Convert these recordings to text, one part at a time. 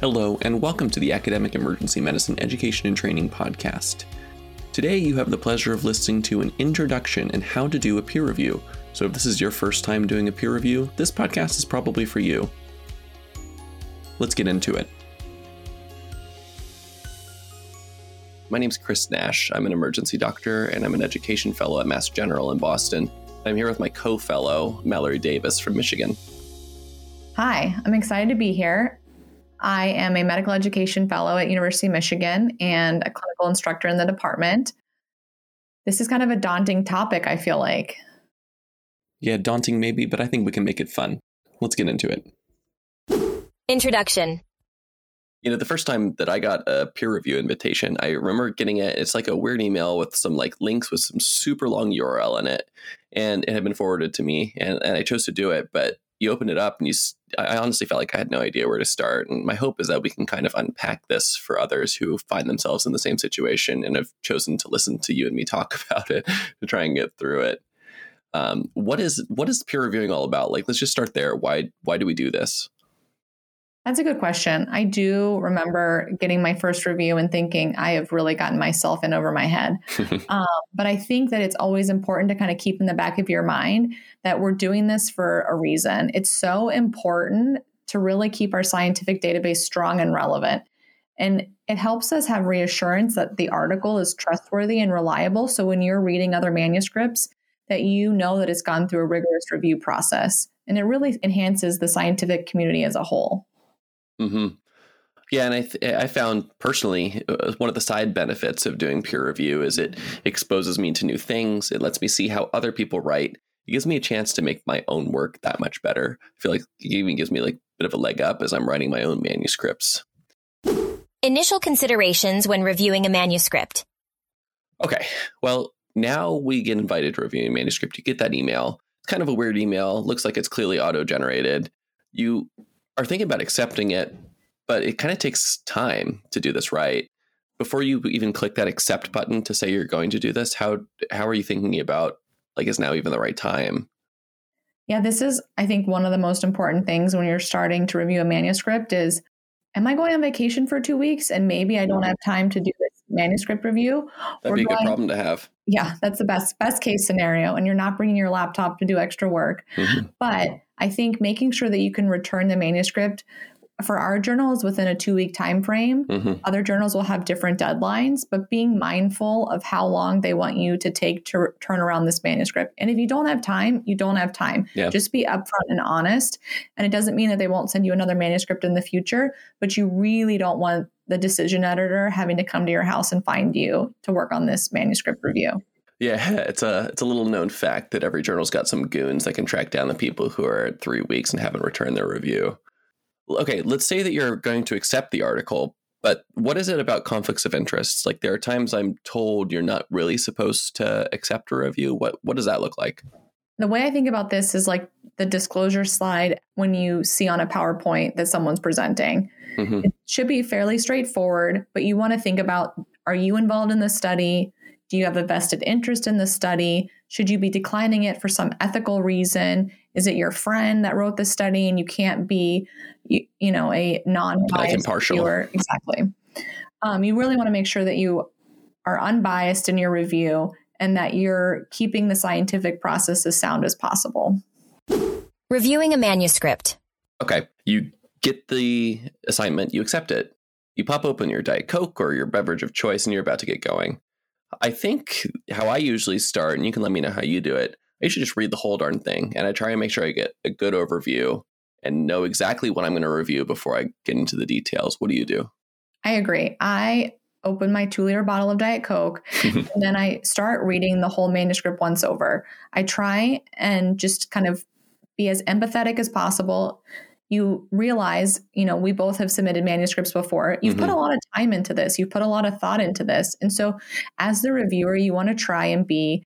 Hello, and welcome to the Academic Emergency Medicine Education and Training Podcast. Today, you have the pleasure of listening to an introduction and how to do a peer review. So, if this is your first time doing a peer review, this podcast is probably for you. Let's get into it. My name is Chris Nash. I'm an emergency doctor and I'm an education fellow at Mass General in Boston. I'm here with my co fellow, Mallory Davis from Michigan. Hi, I'm excited to be here. I am a medical education fellow at University of Michigan and a clinical instructor in the department. This is kind of a daunting topic, I feel like. Yeah, daunting maybe, but I think we can make it fun. Let's get into it. Introduction You know, the first time that I got a peer review invitation, I remember getting it. It's like a weird email with some like links with some super long URL in it. And it had been forwarded to me, and, and I chose to do it. But you open it up and you i honestly felt like i had no idea where to start. And my hope is that we can kind of unpack this for others who find themselves in the same situation and have chosen to listen to you and me talk about it to try and get through it. Um, what is what is peer reviewing all about? Like let's just start there. Why why do we do this that's a good question. I do remember getting my first review and thinking I have really gotten myself in over my head. um, but I think that it's always important to kind of keep in the back of your mind that we're doing this for a reason. It's so important to really keep our scientific database strong and relevant. And it helps us have reassurance that the article is trustworthy and reliable. So when you're reading other manuscripts, that you know that it's gone through a rigorous review process. And it really enhances the scientific community as a whole. Mm-hmm. Yeah, and I th- I found personally uh, one of the side benefits of doing peer review is it exposes me to new things. It lets me see how other people write. It gives me a chance to make my own work that much better. I feel like it even gives me like a bit of a leg up as I'm writing my own manuscripts. Initial considerations when reviewing a manuscript. Okay, well now we get invited to review a manuscript. You get that email. It's kind of a weird email. Looks like it's clearly auto generated. You are thinking about accepting it, but it kind of takes time to do this right. Before you even click that accept button to say you're going to do this, how how are you thinking about like is now even the right time? Yeah, this is I think one of the most important things when you're starting to review a manuscript is am I going on vacation for 2 weeks and maybe I don't have time to do this manuscript review? That'd be a good I, problem to have. Yeah, that's the best best case scenario and you're not bringing your laptop to do extra work. Mm-hmm. But I think making sure that you can return the manuscript for our journals within a two week time frame. Mm-hmm. Other journals will have different deadlines, but being mindful of how long they want you to take to re- turn around this manuscript. And if you don't have time, you don't have time. Yeah. Just be upfront and honest. And it doesn't mean that they won't send you another manuscript in the future, but you really don't want the decision editor having to come to your house and find you to work on this manuscript review. Yeah, it's a it's a little known fact that every journal's got some goons that can track down the people who are at three weeks and haven't returned their review. Okay, let's say that you're going to accept the article, but what is it about conflicts of interest? Like there are times I'm told you're not really supposed to accept a review. What what does that look like? The way I think about this is like the disclosure slide when you see on a PowerPoint that someone's presenting. Mm-hmm. It should be fairly straightforward, but you want to think about are you involved in the study? Do you have a vested interest in the study? Should you be declining it for some ethical reason? Is it your friend that wrote the study and you can't be, you, you know, a non-biased like impartial. Reviewer? Exactly. Um, you really want to make sure that you are unbiased in your review and that you're keeping the scientific process as sound as possible. Reviewing a manuscript. Okay, you get the assignment, you accept it. You pop open your Diet Coke or your beverage of choice and you're about to get going. I think how I usually start, and you can let me know how you do it, I usually just read the whole darn thing and I try and make sure I get a good overview and know exactly what I'm going to review before I get into the details. What do you do? I agree. I open my two liter bottle of Diet Coke and then I start reading the whole manuscript once over. I try and just kind of be as empathetic as possible you realize, you know, we both have submitted manuscripts before. You've mm-hmm. put a lot of time into this. You've put a lot of thought into this. And so as the reviewer, you want to try and be,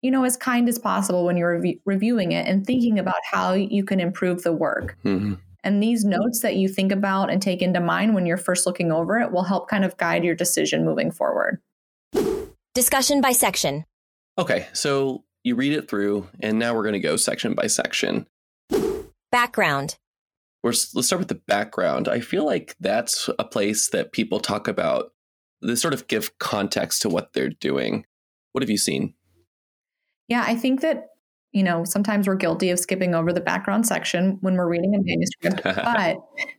you know, as kind as possible when you're rev- reviewing it and thinking about how you can improve the work. Mm-hmm. And these notes that you think about and take into mind when you're first looking over it will help kind of guide your decision moving forward. Discussion by section. Okay, so you read it through, and now we're going to go section by section. Background let's start with the background. I feel like that's a place that people talk about. They sort of give context to what they're doing. What have you seen? Yeah, I think that you know, sometimes we're guilty of skipping over the background section when we're reading a manuscript, but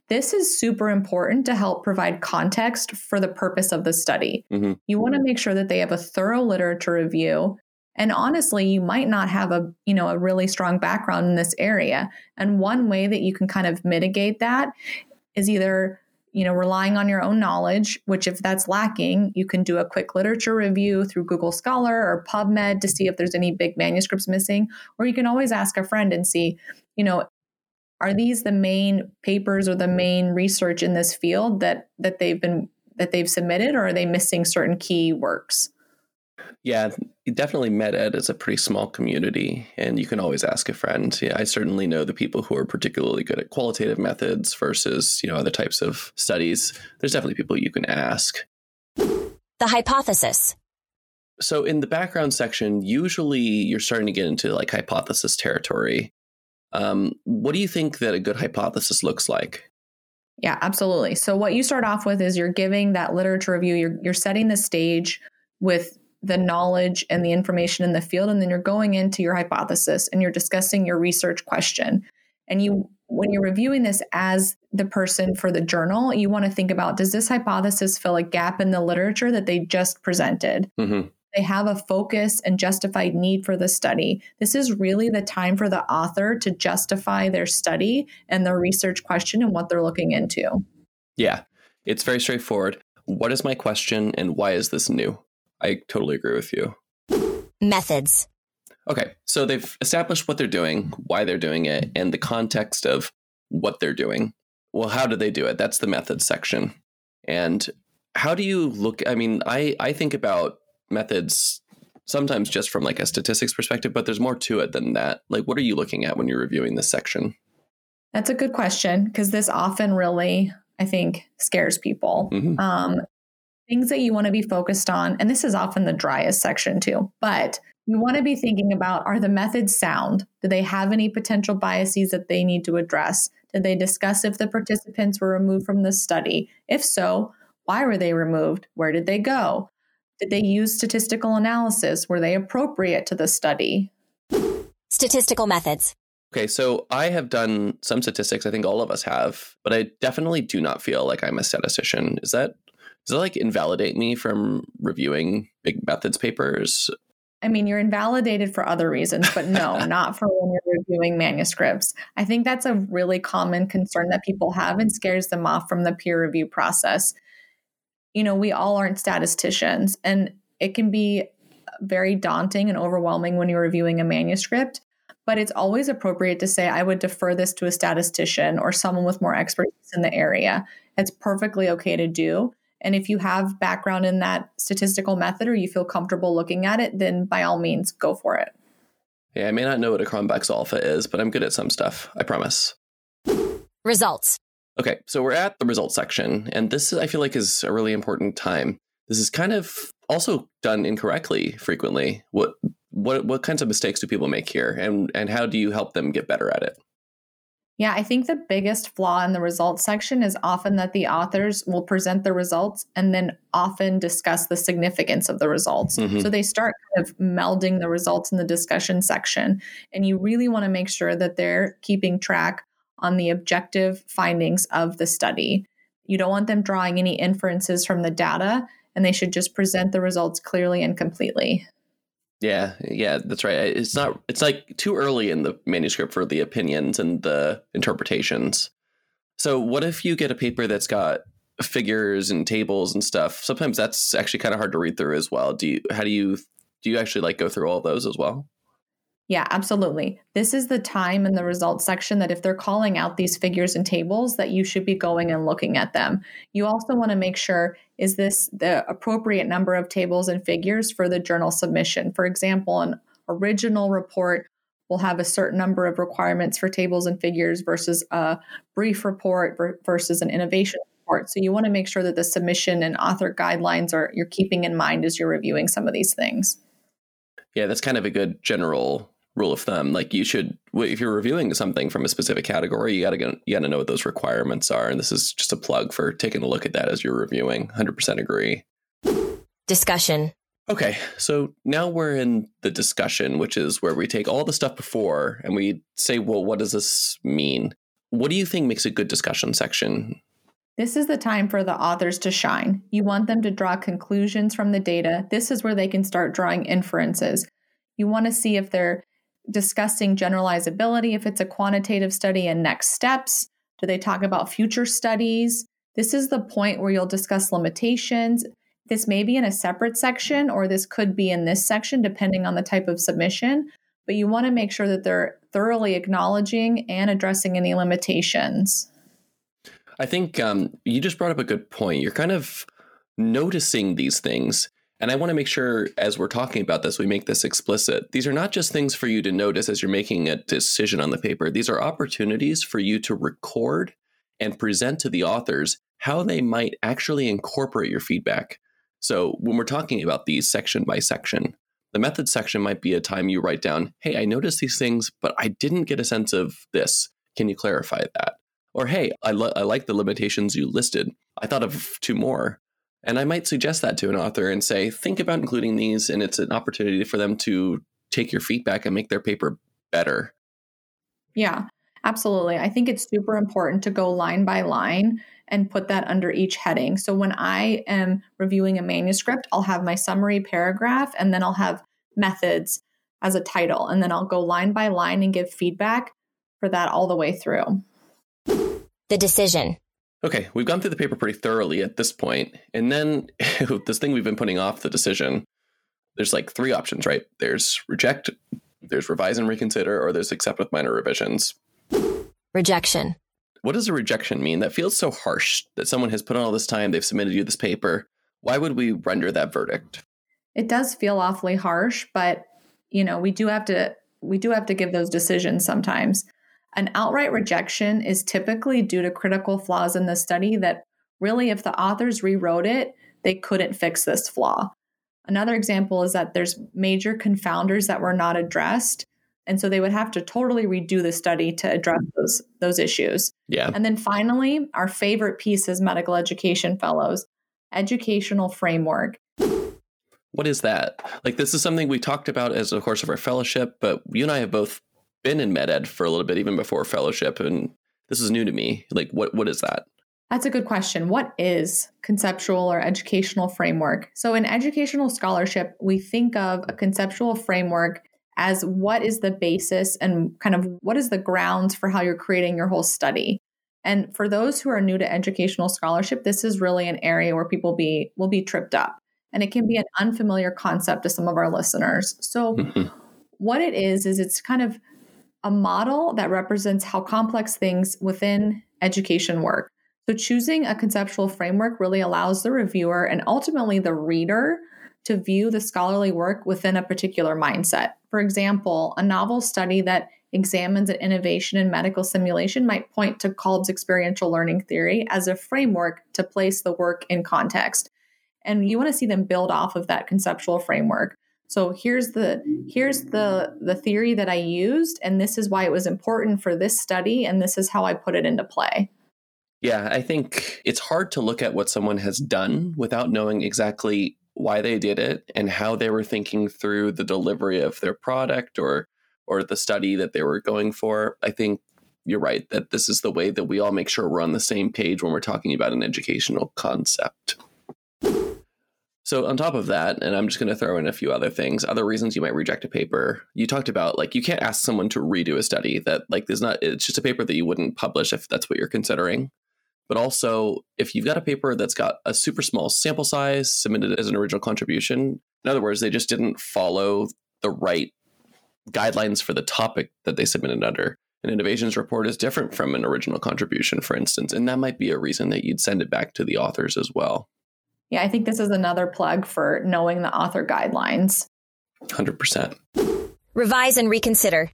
this is super important to help provide context for the purpose of the study. Mm-hmm. You want to make sure that they have a thorough literature review. And honestly, you might not have a, you know, a really strong background in this area. And one way that you can kind of mitigate that is either you know, relying on your own knowledge, which if that's lacking, you can do a quick literature review through Google Scholar or PubMed to see if there's any big manuscripts missing. Or you can always ask a friend and see, you know, are these the main papers or the main research in this field that that they've been that they've submitted or are they missing certain key works? Yeah, definitely MedEd is a pretty small community, and you can always ask a friend. Yeah, I certainly know the people who are particularly good at qualitative methods versus you know other types of studies. There's definitely people you can ask. The hypothesis. So in the background section, usually you're starting to get into like hypothesis territory. Um, what do you think that a good hypothesis looks like? Yeah, absolutely. So what you start off with is you're giving that literature review. You're you're setting the stage with the knowledge and the information in the field and then you're going into your hypothesis and you're discussing your research question. And you when you're reviewing this as the person for the journal you want to think about does this hypothesis fill a gap in the literature that they just presented? Mm-hmm. they have a focus and justified need for the study. This is really the time for the author to justify their study and their research question and what they're looking into. Yeah. It's very straightforward. What is my question and why is this new I totally agree with you. Methods. Okay, so they've established what they're doing, why they're doing it, and the context of what they're doing. Well, how do they do it? That's the methods section. And how do you look? I mean, I, I think about methods sometimes just from like a statistics perspective, but there's more to it than that. Like, what are you looking at when you're reviewing this section? That's a good question because this often really, I think, scares people. Mm-hmm. Um, things that you want to be focused on, and this is often the driest section too, but you want to be thinking about are the methods sound? Do they have any potential biases that they need to address? Did they discuss if the participants were removed from the study? If so, why were they removed? Where did they go? Did they use statistical analysis? Were they appropriate to the study? Statistical methods. Okay, so I have done some statistics. I think all of us have, but I definitely do not feel like I'm a statistician. Is that does it like invalidate me from reviewing big methods papers? I mean, you're invalidated for other reasons, but no, not for when you're reviewing manuscripts. I think that's a really common concern that people have and scares them off from the peer review process. You know, we all aren't statisticians, and it can be very daunting and overwhelming when you're reviewing a manuscript. But it's always appropriate to say, I would defer this to a statistician or someone with more expertise in the area. It's perfectly okay to do. And if you have background in that statistical method or you feel comfortable looking at it, then by all means, go for it. Yeah, I may not know what a Cronbach's alpha is, but I'm good at some stuff. I promise. Results. Okay, so we're at the results section, and this I feel like is a really important time. This is kind of also done incorrectly frequently. What what what kinds of mistakes do people make here, and and how do you help them get better at it? Yeah, I think the biggest flaw in the results section is often that the authors will present the results and then often discuss the significance of the results. Mm-hmm. So they start kind of melding the results in the discussion section. And you really want to make sure that they're keeping track on the objective findings of the study. You don't want them drawing any inferences from the data, and they should just present the results clearly and completely. Yeah, yeah, that's right. It's not it's like too early in the manuscript for the opinions and the interpretations. So what if you get a paper that's got figures and tables and stuff? Sometimes that's actually kind of hard to read through as well. Do you how do you do you actually like go through all those as well? Yeah, absolutely. This is the time in the results section that if they're calling out these figures and tables that you should be going and looking at them. You also want to make sure is this the appropriate number of tables and figures for the journal submission? For example, an original report will have a certain number of requirements for tables and figures versus a brief report versus an innovation report. So you want to make sure that the submission and author guidelines are you're keeping in mind as you're reviewing some of these things. Yeah, that's kind of a good general rule of thumb. Like you should, if you're reviewing something from a specific category, you got to you got to know what those requirements are. And this is just a plug for taking a look at that as you're reviewing. Hundred percent agree. Discussion. Okay, so now we're in the discussion, which is where we take all the stuff before and we say, well, what does this mean? What do you think makes a good discussion section? This is the time for the authors to shine. You want them to draw conclusions from the data. This is where they can start drawing inferences. You want to see if they're discussing generalizability, if it's a quantitative study, and next steps. Do they talk about future studies? This is the point where you'll discuss limitations. This may be in a separate section, or this could be in this section, depending on the type of submission. But you want to make sure that they're thoroughly acknowledging and addressing any limitations. I think um, you just brought up a good point. You're kind of noticing these things. And I want to make sure, as we're talking about this, we make this explicit. These are not just things for you to notice as you're making a decision on the paper. These are opportunities for you to record and present to the authors how they might actually incorporate your feedback. So when we're talking about these section by section, the method section might be a time you write down, hey, I noticed these things, but I didn't get a sense of this. Can you clarify that? Or, hey, I, lo- I like the limitations you listed. I thought of two more. And I might suggest that to an author and say, think about including these, and it's an opportunity for them to take your feedback and make their paper better. Yeah, absolutely. I think it's super important to go line by line and put that under each heading. So when I am reviewing a manuscript, I'll have my summary paragraph and then I'll have methods as a title. And then I'll go line by line and give feedback for that all the way through. The decision. Okay, we've gone through the paper pretty thoroughly at this point. And then this thing we've been putting off the decision, there's like three options, right? There's reject, there's revise and reconsider, or there's accept with minor revisions. Rejection. What does a rejection mean? That feels so harsh that someone has put on all this time, they've submitted you this paper. Why would we render that verdict? It does feel awfully harsh, but you know, we do have to we do have to give those decisions sometimes. An outright rejection is typically due to critical flaws in the study that really, if the authors rewrote it, they couldn't fix this flaw. Another example is that there's major confounders that were not addressed. And so they would have to totally redo the study to address those, those issues. Yeah. And then finally, our favorite piece is medical education fellows, educational framework. What is that? Like, this is something we talked about as a course of our fellowship, but you and I have both been in med ed for a little bit, even before fellowship, and this is new to me. Like, what what is that? That's a good question. What is conceptual or educational framework? So, in educational scholarship, we think of a conceptual framework as what is the basis and kind of what is the grounds for how you're creating your whole study. And for those who are new to educational scholarship, this is really an area where people be will be tripped up. And it can be an unfamiliar concept to some of our listeners. So, mm-hmm. what it is is it's kind of a model that represents how complex things within education work. So, choosing a conceptual framework really allows the reviewer and ultimately the reader to view the scholarly work within a particular mindset. For example, a novel study that examines an innovation in medical simulation might point to Kolb's experiential learning theory as a framework to place the work in context. And you want to see them build off of that conceptual framework. So here's the here's the the theory that I used and this is why it was important for this study and this is how I put it into play. Yeah, I think it's hard to look at what someone has done without knowing exactly why they did it and how they were thinking through the delivery of their product or or the study that they were going for. I think you're right that this is the way that we all make sure we're on the same page when we're talking about an educational concept. So, on top of that, and I'm just going to throw in a few other things, other reasons you might reject a paper. You talked about like you can't ask someone to redo a study that like there's not, it's just a paper that you wouldn't publish if that's what you're considering. But also, if you've got a paper that's got a super small sample size submitted as an original contribution, in other words, they just didn't follow the right guidelines for the topic that they submitted under. An innovations report is different from an original contribution, for instance, and that might be a reason that you'd send it back to the authors as well. Yeah, I think this is another plug for knowing the author guidelines. 100%. Revise and reconsider.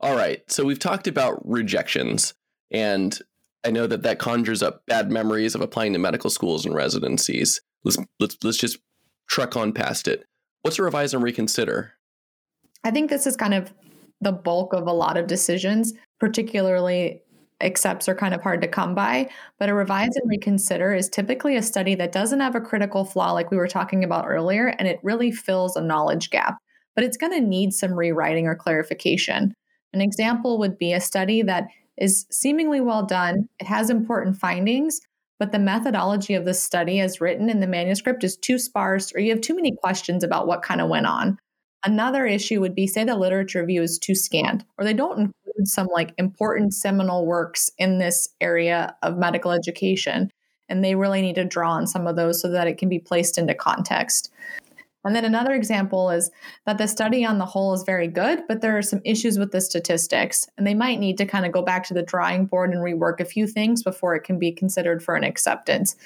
All right. So we've talked about rejections, and I know that that conjures up bad memories of applying to medical schools and residencies. Let's let's let's just truck on past it. What's a revise and reconsider? I think this is kind of the bulk of a lot of decisions, particularly accepts are kind of hard to come by. But a revise and mm-hmm. reconsider is typically a study that doesn't have a critical flaw like we were talking about earlier, and it really fills a knowledge gap. But it's going to need some rewriting or clarification. An example would be a study that is seemingly well done, it has important findings, but the methodology of the study as written in the manuscript is too sparse or you have too many questions about what kind of went on. Another issue would be say the literature review is too scant or they don't include some like important seminal works in this area of medical education and they really need to draw on some of those so that it can be placed into context. And then another example is that the study on the whole is very good, but there are some issues with the statistics, and they might need to kind of go back to the drawing board and rework a few things before it can be considered for an acceptance.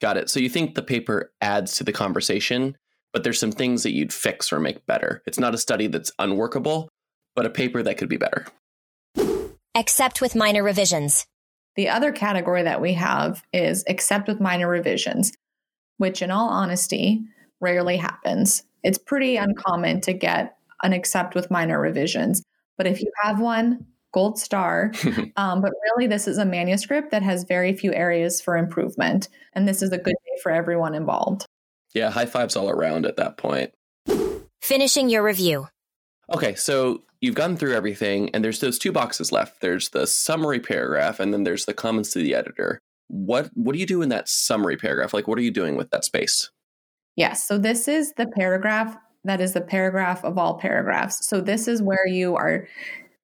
Got it. So you think the paper adds to the conversation, but there's some things that you'd fix or make better. It's not a study that's unworkable, but a paper that could be better. Except with minor revisions. The other category that we have is except with minor revisions, which, in all honesty, rarely happens. It's pretty uncommon to get an accept with minor revisions. But if you have one, gold star. um, but really, this is a manuscript that has very few areas for improvement. And this is a good day for everyone involved. Yeah, high fives all around at that point. Finishing your review. Okay, so you've gone through everything, and there's those two boxes left. There's the summary paragraph, and then there's the comments to the editor. What what do you do in that summary paragraph? Like, what are you doing with that space? Yes. So this is the paragraph that is the paragraph of all paragraphs. So this is where you are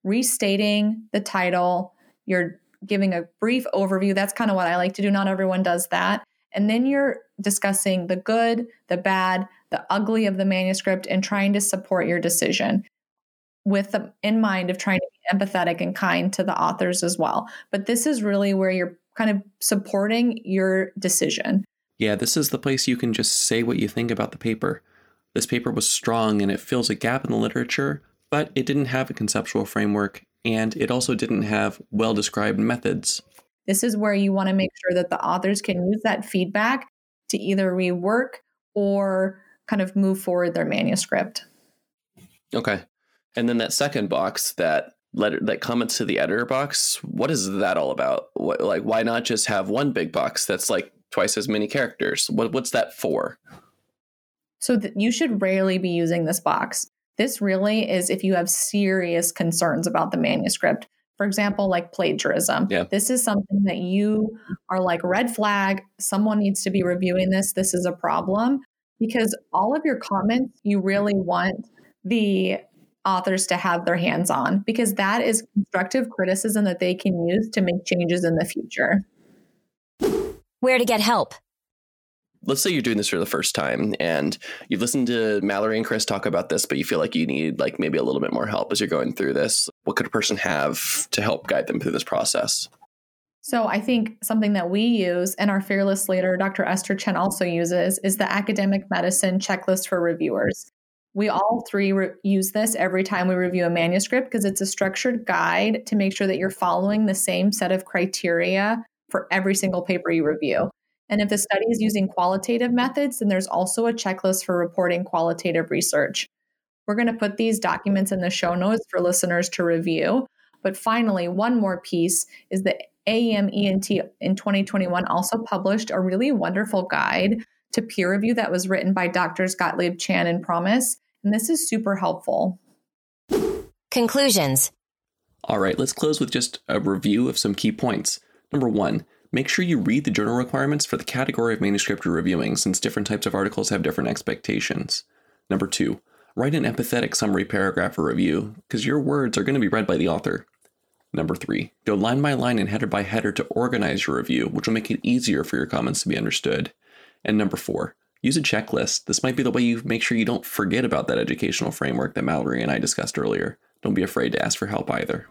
restating the title, you're giving a brief overview. That's kind of what I like to do. Not everyone does that. And then you're discussing the good, the bad, the ugly of the manuscript and trying to support your decision with the, in mind of trying to be empathetic and kind to the authors as well. But this is really where you're kind of supporting your decision. Yeah, this is the place you can just say what you think about the paper. This paper was strong and it fills a gap in the literature, but it didn't have a conceptual framework and it also didn't have well described methods. This is where you want to make sure that the authors can use that feedback to either rework or kind of move forward their manuscript. Okay. And then that second box, that letter that comments to the editor box, what is that all about? What, like why not just have one big box that's like twice as many characters. What, what's that for? So th- you should rarely be using this box. This really is if you have serious concerns about the manuscript. For example, like plagiarism. Yeah. This is something that you are like red flag. Someone needs to be reviewing this. This is a problem because all of your comments you really want the authors to have their hands on because that is constructive criticism that they can use to make changes in the future where to get help. Let's say you're doing this for the first time and you've listened to Mallory and Chris talk about this, but you feel like you need like maybe a little bit more help as you're going through this. What could a person have to help guide them through this process? So I think something that we use and our fearless leader, Dr. Esther Chen, also uses is the academic medicine checklist for reviewers. We all three re- use this every time we review a manuscript because it's a structured guide to make sure that you're following the same set of criteria for every single paper you review. And if the study is using qualitative methods, then there's also a checklist for reporting qualitative research. We're going to put these documents in the show notes for listeners to review. But finally, one more piece is that AEM E&T in 2021 also published a really wonderful guide to peer review that was written by Drs. Gottlieb Chan and Promes. And this is super helpful. Conclusions. All right, let's close with just a review of some key points. Number one, make sure you read the journal requirements for the category of manuscript you're reviewing, since different types of articles have different expectations. Number two, write an empathetic summary paragraph or review, because your words are going to be read by the author. Number three, go line by line and header by header to organize your review, which will make it easier for your comments to be understood. And number four, use a checklist. This might be the way you make sure you don't forget about that educational framework that Mallory and I discussed earlier. Don't be afraid to ask for help either.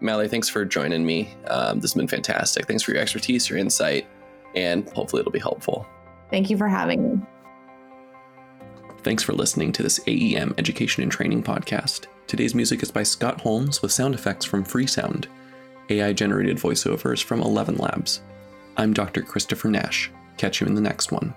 Mallory, thanks for joining me. Um, this has been fantastic. Thanks for your expertise, your insight, and hopefully it'll be helpful. Thank you for having me. Thanks for listening to this AEM Education and Training podcast. Today's music is by Scott Holmes with sound effects from Freesound. AI generated voiceovers from Eleven Labs. I'm Dr. Christopher Nash. Catch you in the next one.